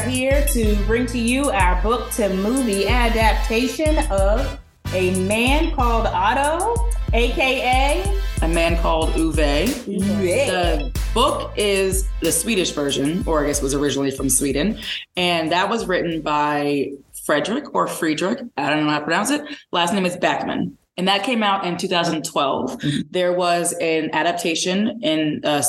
are here to bring to you our book to movie adaptation of A Man Called Otto, aka A man called Ove. Yeah. The book is the Swedish version, or I guess was originally from Sweden, and that was written by Frederick or Friedrich. I don't know how to pronounce it. Last name is Beckman. And that came out in 2012. There was an adaptation in uh,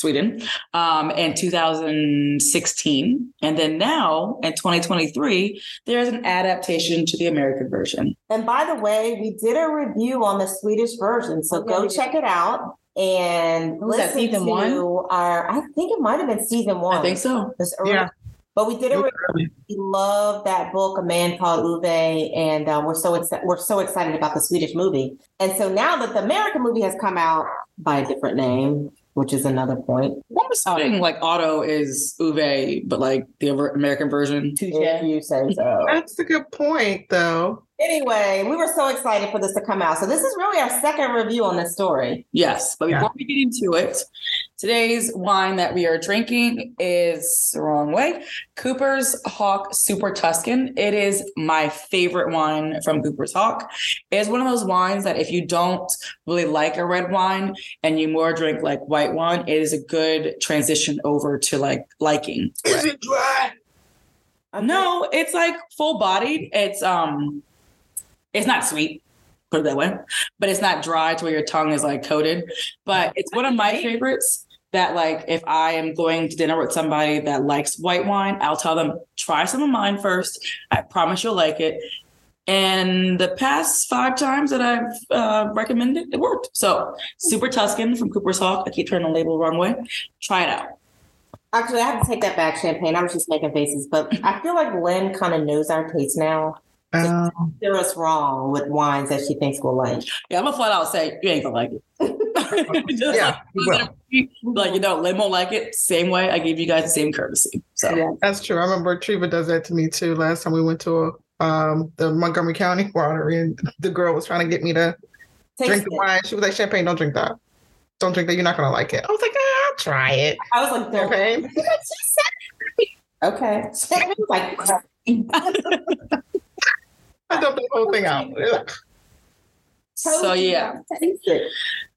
Sweden um, in 2016. And then now in 2023, there's an adaptation to the American version. And by the way, we did a review on the Swedish version, so go check it out and Was listen season to one? our. I think it might have been season one. I think so. This early- Yeah. But we did a It was review. We love that book, A Man Called Ove, and um, we're so excited. We're so excited about the Swedish movie. And so now that the American movie has come out by a different name, which is another point. I'm assuming like Otto is Ove, but like the American version. If you say so. That's a good point, though. Anyway, we were so excited for this to come out. So this is really our second review on this story. Yes, but before we get into it, today's wine that we are drinking is the wrong way. Cooper's Hawk Super Tuscan. It is my favorite wine from Cooper's Hawk. It's one of those wines that if you don't really like a red wine and you more drink like white wine, it is a good transition over to like liking. Is it dry? No, it's like full bodied. It's um it's not sweet, put it that way. But it's not dry to where your tongue is like coated. But it's one of my favorites that like if I am going to dinner with somebody that likes white wine, I'll tell them try some of mine first. I promise you'll like it. And the past five times that I've uh, recommended, it worked. So, Super Tuscan from Cooper's Hawk. I keep turning the label the wrong way. Try it out. Actually, I have to take that back, Champagne. I was just making faces, but I feel like Lynn kind of knows our taste now. Um, Steer us wrong with wines that she thinks we'll like. Yeah, I'm gonna flat out say you ain't gonna like it. Just Yeah, like, you like you know, Lynn won't like it. Same way, I gave you guys the same courtesy. So Yeah. that's true. I remember Treva does that to me too. Last time we went to um, the Montgomery County Winery, and the girl was trying to get me to Taste drink the wine. She was like, "Champagne, don't drink that. Don't drink that. You're not gonna like it." I was like, ah, "I'll try it." I was like, don't. Champagne. Okay. Champagne was like, I dumped the whole thing out. so yeah. not to taste it.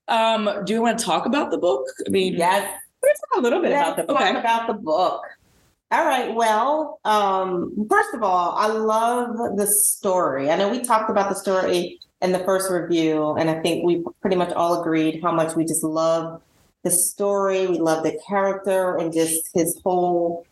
Um, do you want to talk about the book? I mean, Yes. let's talk a little bit Let's about the talk book. Okay. about the book. All right. Well, um, first of all, I love the story. I know we talked about the story in the first review, and I think we pretty much all agreed how much we just love the story. We love the character and just his whole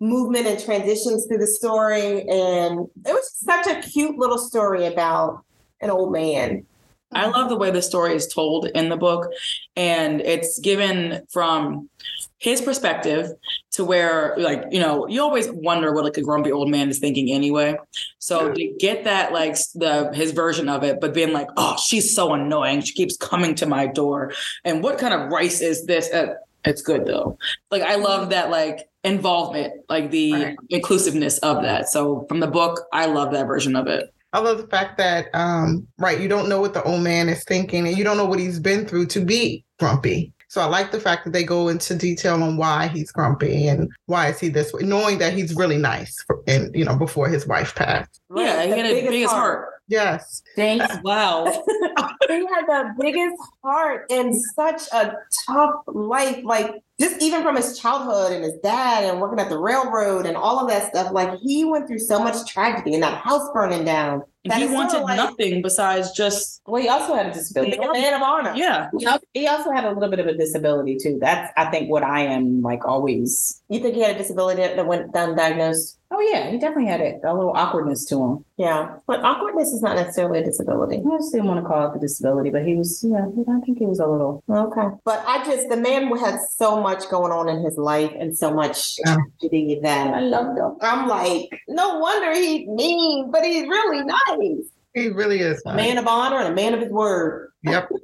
movement and transitions through the story. And it was such a cute little story about an old man. I love the way the story is told in the book, and it's given from his perspective to where, like, you know, you always wonder what like a grumpy old man is thinking anyway. So to get that, like, the his version of it, but being like, oh, she's so annoying. She keeps coming to my door, and what kind of rice is this? Uh, it's good though. Like, I love that, like involvement, like the Right. inclusiveness of that. So from the book, I love that version of it. I love the fact that, um, right, you don't know what the old man is thinking and you don't know what he's been through to be grumpy. So I like the fact that they go into detail on why he's grumpy and why is he this way, knowing that he's really nice for, and, you know, before his wife passed. Yeah, he had a biggest biggest heart. Yes. Thanks. Wow. he had the biggest heart and such a tough life. Like just even from his childhood and his dad and working at the railroad and all of that stuff. Like he went through so much tragedy and that house burning down. That he is sorta wanted like nothing besides just Well, he also had a disability. being a man of honor. yeah. He He also had a little bit of a disability too. That's I think what I am like always. You think he had a disability that went undiagnosed? Oh yeah, he definitely had it, a little awkwardness to him. Yeah, but awkwardness is not necessarily a disability. I just didn't want to call it a disability, but he was yeah. I think he was a little. Okay. But I just, the man had so much going on in his life and so much Yeah. tragedy that I loved him. I'm like, no wonder he's mean, but he's really nice. He really is. A man of honor and a man of his word. Yep.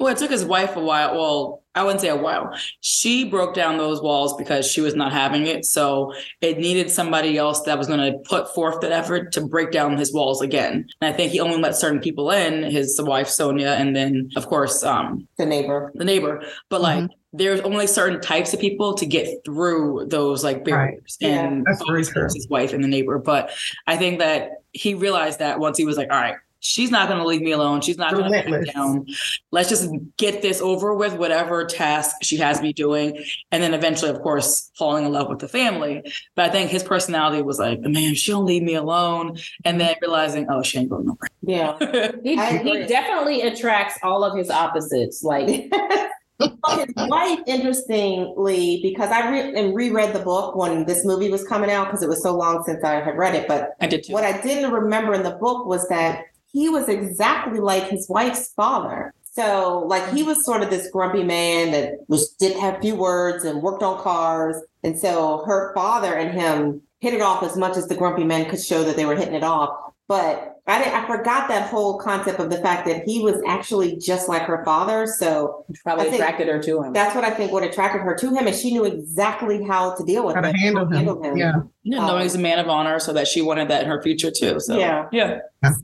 Well, it took his wife a while. Well, I wouldn't say a while. She broke down those walls because she was not having it. So it needed somebody else that was going to put forth that effort to break down his walls again. And I think he only let certain people in, his wife Sonia, and then of course um The neighbor. the neighbor. But like there's only certain types of people to get through those like barriers. Yeah, and that's his wife and the neighbor. But I think that he realized that once he was like, all right, she's not going to leave me alone. She's not going to back Relentless. down. Let's just get this over with, whatever task she has me doing. And then eventually, of course, falling in love with the family. But I think his personality was like, man, she don't leave me alone. And then realizing, oh, she ain't going nowhere. Yeah. He, he definitely attracts all of his opposites. Like, Well, his wife, interestingly, because I re- and reread the book when this movie was coming out because it was so long since I had read it. But I did too. what I didn't remember in the book was that he was exactly like his wife's father. So, like, he was sort of this grumpy man that was didn't have few words and worked on cars. And so, her father and him hit it off as much as the grumpy men could show that they were hitting it off. But I, I forgot that whole concept of the fact that he was actually just like her father. So probably attracted her to him. that's what I think what attracted her to him, and she knew exactly how to deal with How to him, handle him. handle him. Yeah. yeah, knowing he's a man of honor, so that she wanted that in her future too. So Yeah. yeah.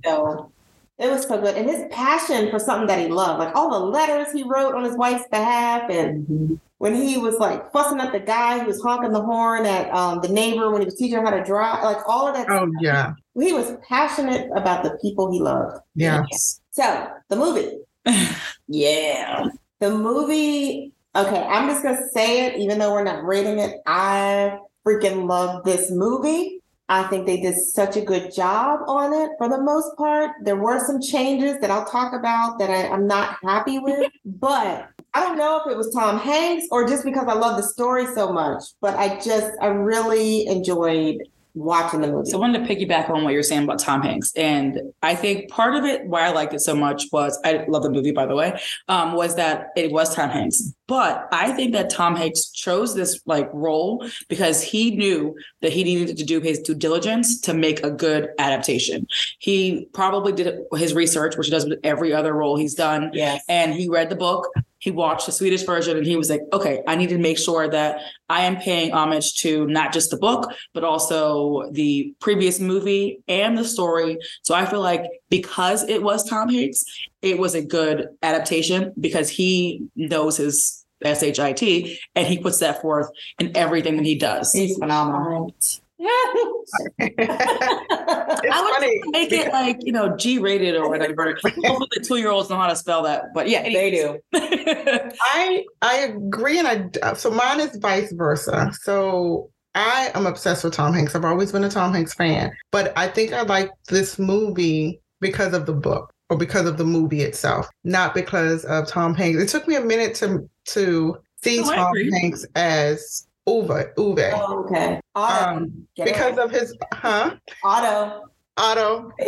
So it was so good. And his passion for something that he loved, like all the letters he wrote on his wife's behalf. And when he was like fussing at the guy who was honking the horn at um, the neighbor when he was teaching her how to drive, like all of that. Oh yeah. He was passionate about the people he loved. Yeah. So the movie, Yeah. the movie, okay, I'm just going to say it, even though we're not rating it. I freaking love this movie. I think they did such a good job on it for the most part. There were some changes that I'll talk about that I, I'm not happy with, but I don't know if it was Tom Hanks or just because I love the story so much, but I just, I really enjoyed watching the movie. So I wanted to piggyback on what you're saying about Tom Hanks. And I think part of it, why I liked it so much was I love the movie, by the way, um, was that it was Tom Hanks. But I think that Tom Hanks chose this like role because he knew that he needed to do his due diligence to make a good adaptation. He probably did his research, which he does with every other role he's done. yes. and he read the book. He watched the Swedish version and he was like, okay, I need to make sure that I am paying homage to not just the book, but also the previous movie and the story. So I feel like because it was Tom Hanks, it was a good adaptation because he knows his SHIT and he puts that forth in everything that he does. He's phenomenal. I would funny. make it like, you know, G rated or whatever. Hopefully the two year olds know how to spell that. But yeah, They do. I I agree, and I so mine is vice versa. So I am obsessed with Tom Hanks. I've always been a Tom Hanks fan, but I think I like this movie because of the book or because of the movie itself, not because of Tom Hanks. It took me a minute to to see Oh, Tom. Hanks as Ove Ove Oh, okay. Otto. um, Get it because of his huh Otto. Otto.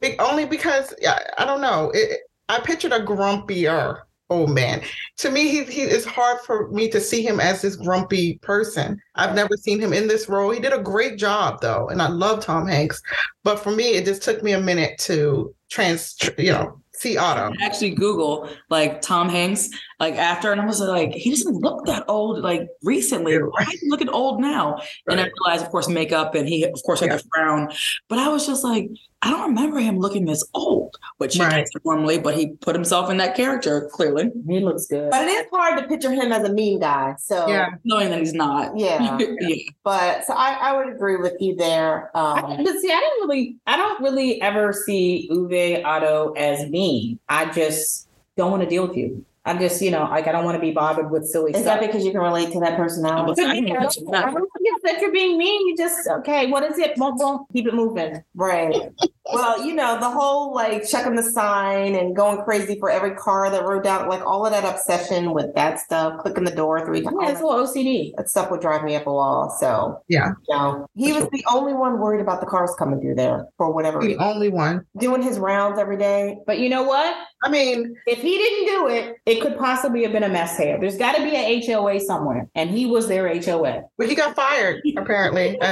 Be- only because yeah, I don't know. It, I pictured a grumpier old man. To me, he, he it's hard for me to see him as this grumpy person. I've never seen him in this role. He did a great job though, and I love Tom Hanks. But for me, it just took me a minute to trans, you know, see Otto. actually Google like Tom Hanks like after, and I was like, he doesn't look that old like recently. Yeah, Why is he looking old now? And I Right. realized, of course, makeup, and he of course had Yeah. the frown. But I was just like, I don't remember him looking this old, which he Right. does normally. But he put himself in that character clearly, He looks good. But it is hard to picture him as a mean guy. So Yeah, knowing that he's not. yeah. yeah. But so I, I would agree with you there. I, Um, but see, I didn't really, I don't really ever see Ove Otto as mean. I just don't want to deal with you. I just, you know, like I don't want to be bothered with silly stuff. is stuff. that because you can relate to that personality? I didn't I mention don't that. I don't think that you're being mean. You just okay. What is it? Boom, boom. Keep it moving. Right. Well, you know, the whole like checking the sign and going crazy for every car that rode down, like all of that obsession with that stuff, clicking the door three times. Yeah, it's a little OCD. that stuff would drive me up a wall. So Yeah. you know, he was the only one worried about the cars coming through there for whatever the reason. only one. Doing his rounds every day. But you know what? I mean, If he didn't do it, it could possibly have been a mess here. There's got to be an HOA somewhere, and he was their HOA. but he got fired apparently.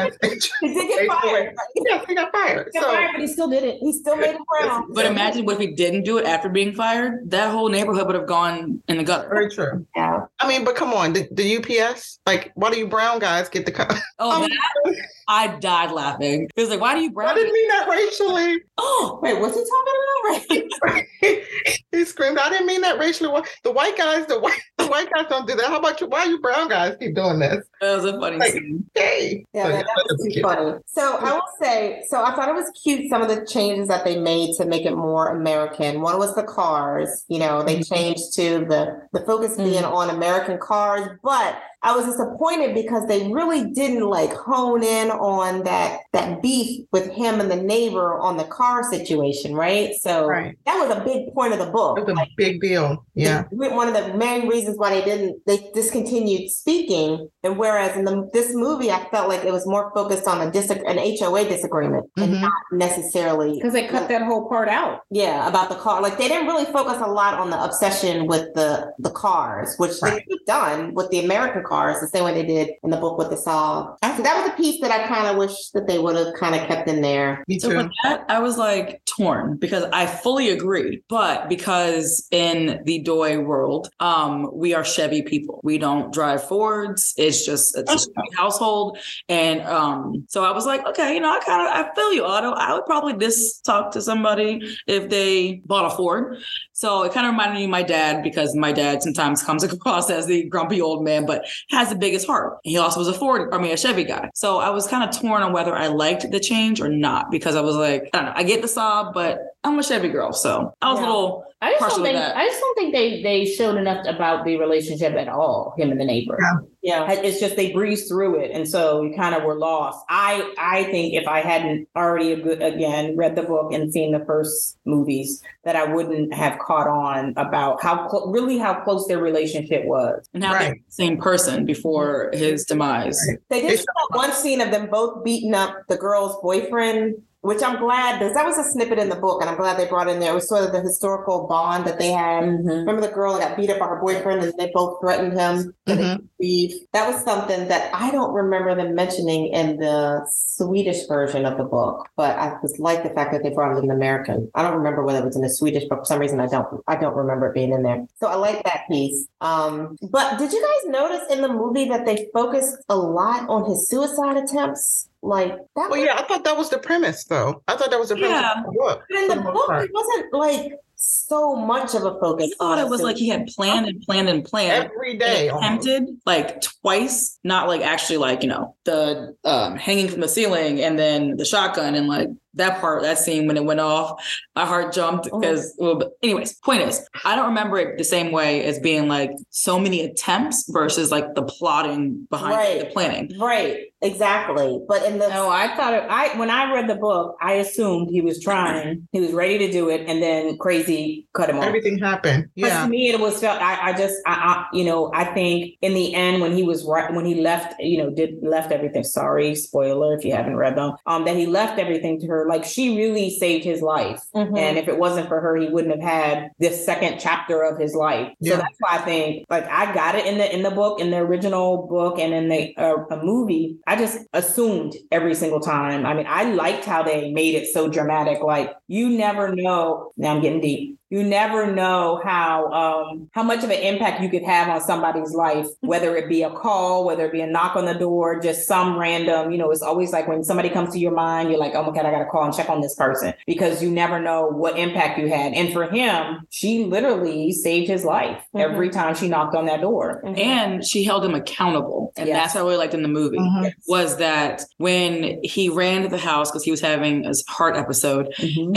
He did get fired. yeah, he got fired. He got So fired, but he still did it. He still made it round. But imagine what if he didn't do it after being fired. That whole neighborhood would have gone in the gutter. very true. Yeah. I mean, but come on, the, the UPS, like, why do you brown guys get the cut? Oh, Um, that, I died laughing. It was like, why do you brown? I didn't mean that racially. Oh, Wait, what's he talking about? Right? he screamed, I didn't mean that racially. The white guys, the white, the you white guys don't do that. How about you? Why you brown guys keep doing this? That was a funny Like, scene. Hey. Yeah, So, that, that was too cute. funny. So I will say, so I thought it was cute some of the changes that they made to make it more American. One was the cars. You know, they mm-hmm. changed to the the focus mm-hmm. being on American cars, but I was disappointed because they really didn't like hone in on that that beef with him and the neighbor on the car situation, right? So Right. that was a big point of the book. It was a Like, big deal. Yeah. they- one of the main reasons why they didn't they discontinued speaking and whereas in the, this movie i felt like it was more focused on a dis- an hoa disagreement Mhm. and not necessarily Because they cut that whole part out. yeah about the car like they didn't really focus a lot on the obsession with the the cars which they Right. could have done with the american cars the same way they did in the book with the Saab so that was a piece that i kind of wish that they would have kind of kept in there Me So too. with that, I was like torn because I fully agree, but because in the Doy world, um, we are Chevy people. We don't drive Fords. It's just it's a Chevy household, and um, so I was like, okay, you know, I kind of I feel you, Otto. I would probably just talk to somebody if they bought a Ford. So it kind of reminded me of my dad because my dad sometimes comes across as the grumpy old man, but has the biggest heart. He also was a Ford, I mean, a Chevy guy. So I was kind of torn on whether I liked the change or not because I was like, I don't know, I get the sob, but I'm a Chevy girl. So I was Yeah. a little, I just don't think that. I just don't think they they showed enough about the relationship at all. Him and the neighbor. yeah It's just they breezed through it, and so you kind of were lost. I I think if I hadn't already a good again read the book and seen the first movies, that I wouldn't have caught on about how cl- really how close their relationship was. and how Right. the same person before his demise. They did It's- show one scene of them both beating up the girl's boyfriend, which I'm glad because that was a snippet in the book, and I'm glad they brought in there. It was sort of the historical bond that they had. Remember the girl that got beat up by her boyfriend, and they both threatened him that Mhm. leave. That was something that I don't remember them mentioning in the Swedish version of the book, but I just like the fact that they brought it in American. I don't remember whether it was in the Swedish, but for some reason I don't. I don't remember it being in there. So I like that piece. Um, but did you guys notice in the movie that they focused a lot on his suicide attempts? Like that. Well, was- yeah, I thought that was the premise, though. I thought that was the premise Yeah. of the book. But in for the book, part. it wasn't like so much of a focus. I thought it was like he had planned and planned and planned. Every day. and almost. attempted like twice, not like actually like you know the um, hanging from the ceiling and then the shotgun and like that part that scene when it went off, my heart jumped Oh. because. Well, anyways, point is, I don't remember it the same way as being like so many attempts versus like the plotting behind Right. the planning. Right, exactly. But in the No, I thought it, I when I read the book, I assumed he was trying, he was ready to do it, and then crazy cut him off. Everything happened. But Yeah. to me, it was felt. I, I just, I, I, you know, I think in the end, when he was right, when he left, you know, did left everything. Sorry, spoiler if you haven't read them. Um, that he left everything to her. Like she really saved his life, Mhm. and if it wasn't for her, he wouldn't have had this second chapter of his life. Yeah. So that's why I think, like, I got it in the in the book, in the original book, and in the uh, a movie. I just assumed every single time. I mean, I liked how they made it so dramatic. Like you never know. Now I'm getting deep you never know how um how much of an impact you could have on somebody's life whether it be a call whether it be a knock on the door just some random you know it's always like when somebody comes to your mind you're like oh my god i gotta call and check on this person because you never know what impact you had and for him she literally saved his life Mhm. every time she knocked on that door Mhm. And she held him accountable. And Yes. that's what I really liked in the movie. Mhm. Was that when he ran to the house because he was having his heart episode,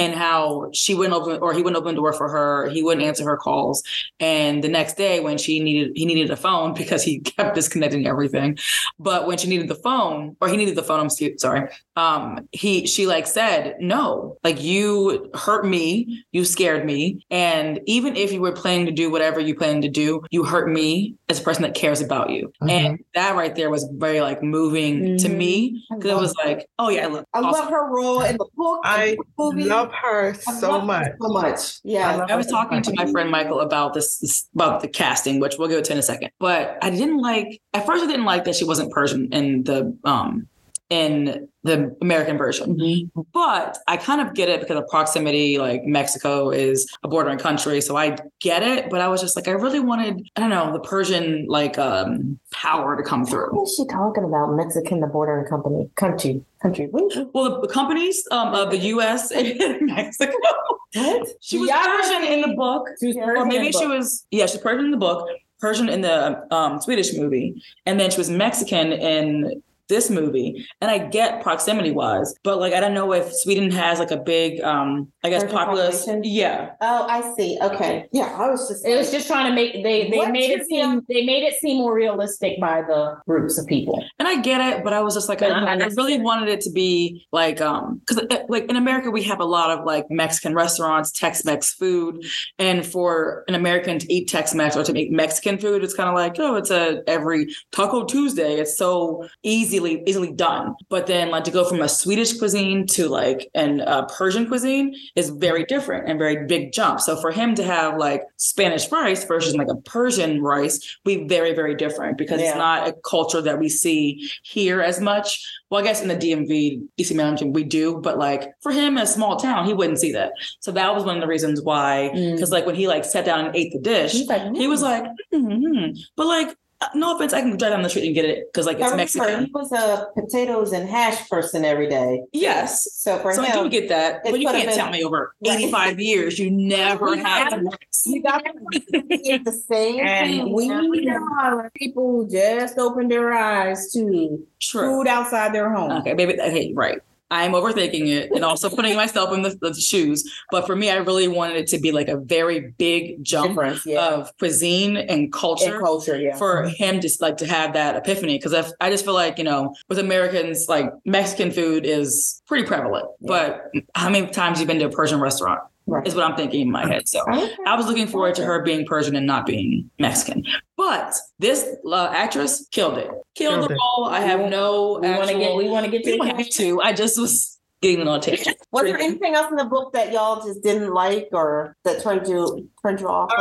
and how she wouldn't open or he wouldn't open the door for her he wouldn't answer her calls and the next day when she needed he needed a phone because he kept disconnecting everything but when she needed the phone or he needed the phone i'm sorry um he she like said no like you hurt me you scared me and even if you were planning to do whatever you planned to do you hurt me as a person that cares about you Mhm. and that right there was very like moving to Mhm. me because it was like oh yeah look I awesome. love her role in the book. I the movie. love her I so love her much. So much. Yeah. love I was talking to my friend Michael about this, this about the casting, which we'll go to in a second. But I didn't like at first I didn't like that she wasn't Persian in the um in the American version. But I kind of get it because of proximity, like Mexico is a bordering country. So I get it. But I was just like, I really wanted, I don't know, the Persian like um power to come through. What is she talking about? Mexican, the bordering company, country, country. Well, the companies um, of the US and Mexico. What? She was Yeah. Persian in the book. She was Yeah. Persian or maybe she book. was yeah she's Persian in the book Persian in the um, Swedish movie, and then she was Mexican in this movie. And I get proximity wise, but like I don't know if Sweden has like a big, um, I guess, Persian populace. population? Yeah, Oh, I see. Okay. Yeah, I was just. It was just trying to make they they What made it trivia? seem they made it seem more realistic by the groups of people. and I get it, but I was just like, I, But I really wanted it to be like, um, because like in America we have a lot of like Mexican restaurants, Tex-Mex food, and for an American to eat Tex-Mex or to eat Mexican food, it's kind of like, oh, it's a every Taco Tuesday. It's so easily easily done. But then like to go from a Swedish cuisine to like an uh, Persian cuisine is very different and very big jump. So for him to have like Spanish rice versus like a Persian rice, be very very different because Yeah. it's not a culture that we see here as much. Well, I guess in the DMV, DC Maryland, we do, but like for him, in a small town, he wouldn't see that. So that was one of the reasons why. Mm. Because like when he like sat down and ate the dish, like, he was like, mm-hmm. but like, Uh, no offense, I can drive down the street and get it because like it's Mexican. He was a potatoes and hash person every day. Yes. So for So I do him, get that, but you can't been- tell me over Right. 85 years you never We had have- rice. you got the same and thing. we are people who just opened their eyes to True. food outside their home. Okay, maybe okay, right. I'm overthinking it and also putting myself in the, the shoes. But for me, I really wanted it to be like a very big jump yeah. of cuisine and culture. and culture, yeah. for him just like to have that epiphany because I, I just feel like you know with americans like mexican food is pretty prevalent but how many times you've been to a persian restaurant Right. is what i'm thinking in my head. So Okay. i was looking forward to her being persian and not being mexican. But this uh, actress killed it. Killed, Killed the it. role. I have no we want to get we want to get we have to. I just was getting on a Was there anything else in the book that y'all just didn't like or that turned you turned you off?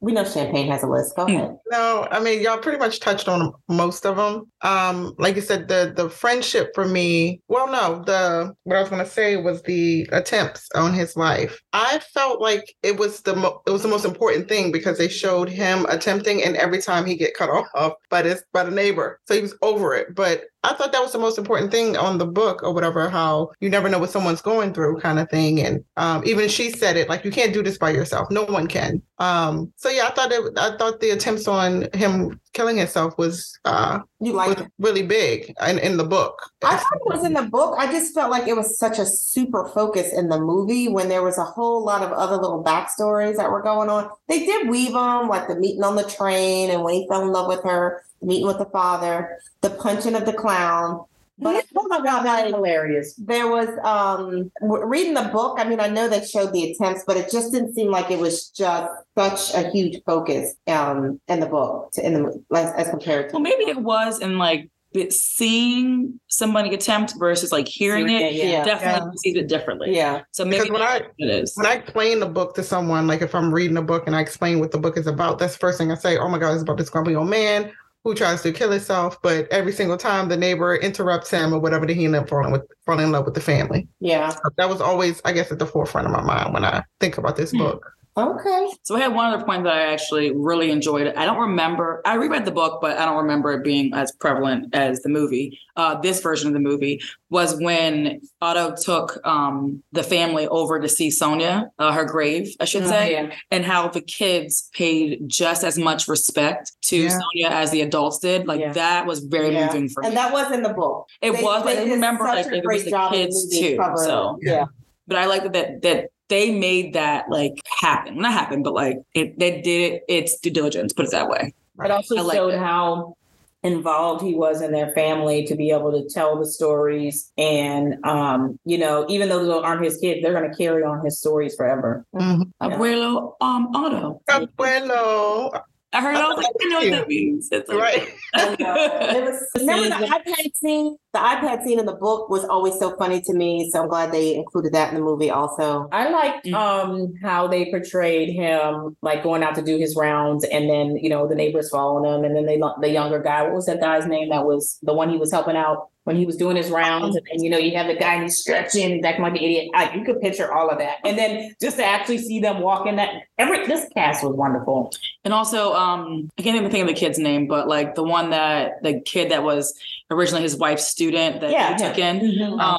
we know Champagne has a list. Go Hmm. ahead. No, I mean y'all pretty much touched on most of them. Um, like you said, the the friendship for me. Well, no, the what I was gonna say was the attempts on his life. I felt like it was the mo- it was the most important thing because they showed him attempting, and every time he get cut off by this by the neighbor, so he was over it. But I thought that was the most important thing on the book or whatever. How you never know what someone's going through, kind of thing. And um, even she said it like you can't do this by yourself. No one can. Um, so yeah, I thought it. I thought the attempts on him killing himself was uh You like was really big in, in the book. I thought it was in the book. I just felt like it was such a super focus in the movie when there was a whole lot of other little backstories that were going on. They did weave them, like the meeting on the train and when he fell in love with her, meeting with the father, the punching of the clown. But I thought about that hilarious. there was um reading the book i mean i know they showed the attempts but it just didn't seem like it was just such a huge focus um in the book to, in the as, as compared to well maybe it was in like it- seeing somebody attempt versus like hearing it yeah yeah. definitely perceived it differently yeah so maybe Because when I- it is when I explain the book to someone, like if I'm reading a book and I explain what the book is about, that's the first thing I say. Oh my God, it's about this grumpy old man who tries to kill himself, but every single time the neighbor interrupts him or whatever, then he end up falling with falling in love with the family. yeah That was always, I guess, at the forefront of my mind when I think about this Hmm. book. Okay So I had one other point that I actually really enjoyed. I don't remember. I reread the book, but I don't remember it being as prevalent as the movie. Uh, this version of the movie was when Otto took um, the family over to see Sonia, uh, her grave, I should say, Yeah. and how the kids paid just as much respect to Yeah. Sonia as the adults did. Like Yeah. that was very moving for me. and that was in the book it They- was. but I they didn't remember like it was the kids too. covering So yeah but I like that that they made that like happen. Not happen, but like it they did it. It's due diligence. Put it that way. It also I showed that. how involved he was in their family to be able to tell the stories and um you know even though those aren't his kids they're going to carry on his stories forever Mhm. Yeah. Abuelo um Otto. Abuelo. I heard. I was like, I know what that means. It's like, Right. And, it was, remember the iPad scene? The iPad scene in the book was always so funny to me. So I'm glad they included that in the movie also. I liked Mm. um how they portrayed him like going out to do his rounds and then you know the neighbors following him and then they the younger guy what was that guy's name that was the one he was helping out when he was doing his rounds and then you know you have the guy and he's stretching he's acting like an idiot like you could picture all of that and then just to actually see them walk in that every this cast was wonderful and also, um, I can't even think of the kid's name, but like the one that the kid that was originally his wife's student that Yeah, he took in. Um,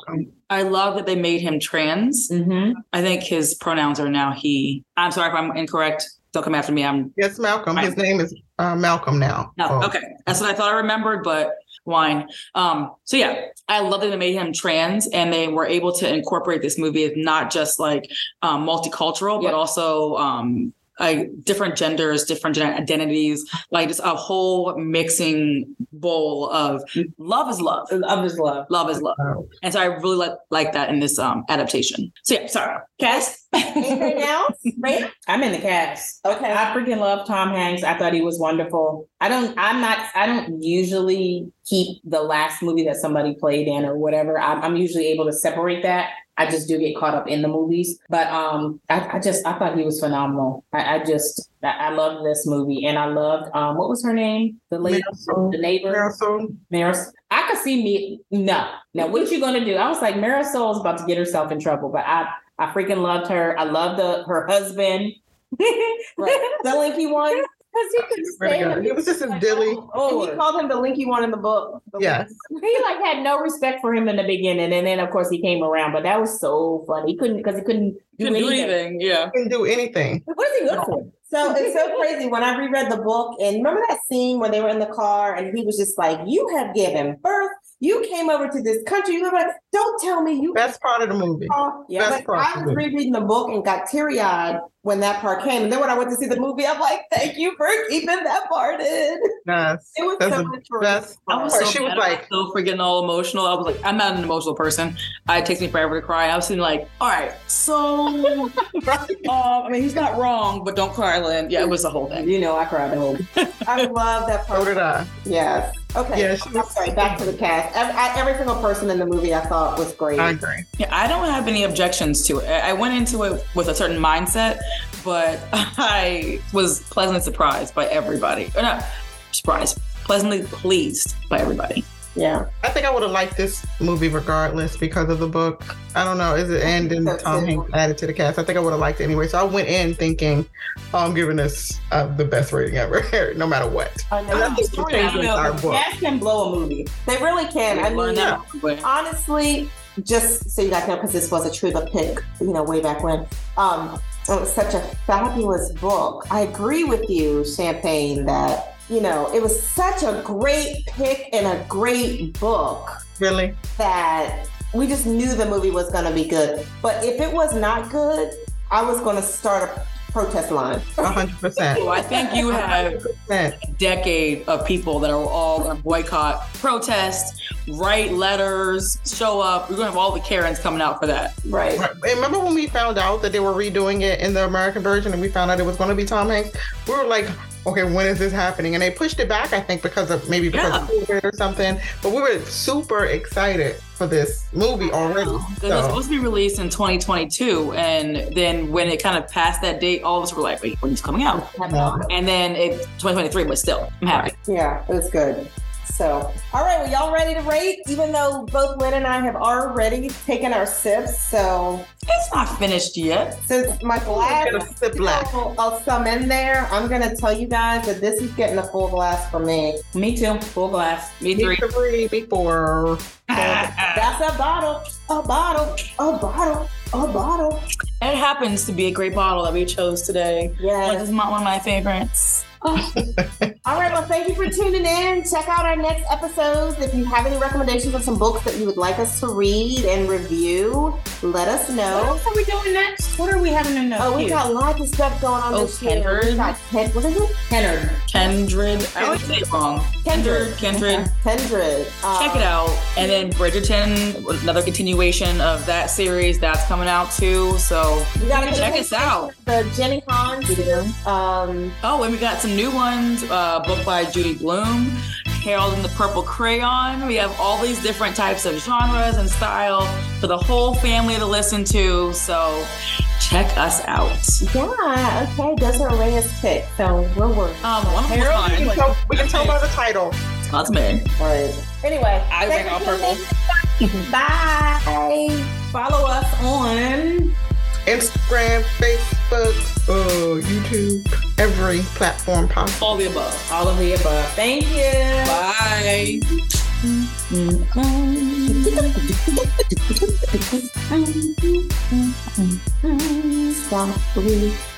I love that they made him trans. mm-hmm. I think his pronouns are now he. I'm sorry if I'm incorrect. Don't come after me. I'm Yes, Malcolm. His name is uh, Malcolm now. No, Oh. okay. That's what I thought I remembered, but wine. Um, so yeah, I love that they made him trans and they were able to incorporate this movie as not just like um, multicultural, Yep. but also um, like different genders, different gen- identities, like just a whole mixing bowl of love is love. Love is love. Love is love. And so I really like like that in this um adaptation. So yeah, sorry. Cast. Anything else? Right? I'm in the cast. Okay. I freaking love Tom Hanks. I thought he was wonderful. I don't, I'm not, I don't usually keep the last movie that somebody played in or whatever. I'm, I'm usually able to separate that. I just do get caught up in the movies. But um, I, I just, I thought he was phenomenal. I, I just, I, I loved this movie. And I loved, um, what was her name? The lady, Marisol. the neighbor. Marisol. Maris. I could see me. No, now what you gonna do? I was like, Marisol's about to get herself in trouble, but I, I freaking loved her. I loved the her husband. Right. The linky one. Because he could Pretty stand it. It was just a dilly. Oh, oh, and he called him the linky one in the book. The Yes. he like had no respect for him in the beginning, and then of course he came around. But that was so funny. He couldn't because he couldn't do Couldn't do anything. anything. Yeah. couldn't do anything. What is he good for? So it's so crazy when I reread the book and remember that scene when they were in the car and he was just like, "You have given birth. You came over to this country. You live like, don't tell me you." Best part of the movie. Uh, yeah, Best but part I was rereading the book and got teary eyed when that part came. And then when I went to see the movie, I'm like, "Thank you for keeping that part in." Yes. It was That's so the much for best I was part. so She was mad like, so freaking all emotional. I was like, I'm not an emotional person. It takes me forever to cry. I was sitting like, all right, so um, I mean, he's not wrong, but don't cry, Lynn. Yeah, it was the whole thing. You know, I cried the whole. I love that so part. did I. Yes. Okay. Yeah, she I'm sorry. Back to the cast. Every, I, every single person in the movie I thought was great. I agree. Yeah, I don't have any objections to it. I I went into it with a certain mindset, but I was pleasantly surprised by everybody. Or not surprised, pleasantly pleased by everybody. yeah. I think I would have liked this movie regardless because of the book. I don't know. Is it and then Tom. Hanks added to the cast? I think I would have liked it anyway. So I went in thinking, oh, I'm giving this uh, the best rating ever, no matter what. I know. And I think it changed the know, entire book. Cast can blow a movie. They really can. I Learn mean, that way. honestly, just so you guys know, because this was a Truba pick, you know, way back when. Um, it was such a fabulous book. I agree with you, Champagne, that you know it was such a great pick and a great book Really? that we just knew the movie was going to be good. But if it was not good, I was going to start a protest line. hundred percent. So I think you have a decade of people that are all going to boycott, protest, write letters, show up. We're going to have all the Karens coming out for that. Right. Right. Remember when we found out that they were redoing it in the American version and we found out it was going to be Tom Hanks? We were like, okay, when is this happening? And they pushed it back, I think, because of maybe because of COVID or something. But we were super excited for this movie already. It was supposed to be released in 2022, and then when it kind of passed that date, all of us were like, "Wait, when's it coming out?" yeah. And then it 2023, but still, I'm happy. Yeah, it was good. So, all right, well, y'all ready to rate? Even though both Lynn and I have already taken our sips. So, It's not finished yet. since my glass Get a sip black. still of some in there, I'm going to tell you guys that this is getting a full glass for me. Me too. Full glass. Me Me three. three, me four. That's a bottle, a bottle, a bottle, a bottle. It happens to be a great bottle that we chose today. This Yes. is my, one of my favorites. All right, well, thank you for tuning in. Check out our next episodes. If you have any recommendations of some books that you would like us to read and review, let us What know. else are we doing next? What are we having in the Oh, we queue? got lots of stuff going on Oh, this year. We Kindred. got Ken- what is it? Kennard. Kindred. I always say it wrong. Kindred. Kindred. Kindred. Uh, Check it out. And then Bridgerton, another continuation of that series that's coming out too. So We got to check us out. The Jenny Han's. Um, Oh, and we got some new ones. Uh, book by Judy Blume, Harold and the Purple Crayon. We have all these different types of genres and style for the whole family to listen to. So check us out. yeah, okay. Those are Rhea's pick, so we're working. Um, one Harold, we can, mine. tell, we can tell by the title. Lots of men. Right. Anyway, I thank bring you purple. Bye. Follow us on Instagram, Facebook, uh, YouTube, every platform possible. All the above. all of the above. Thank you. Bye. Stop.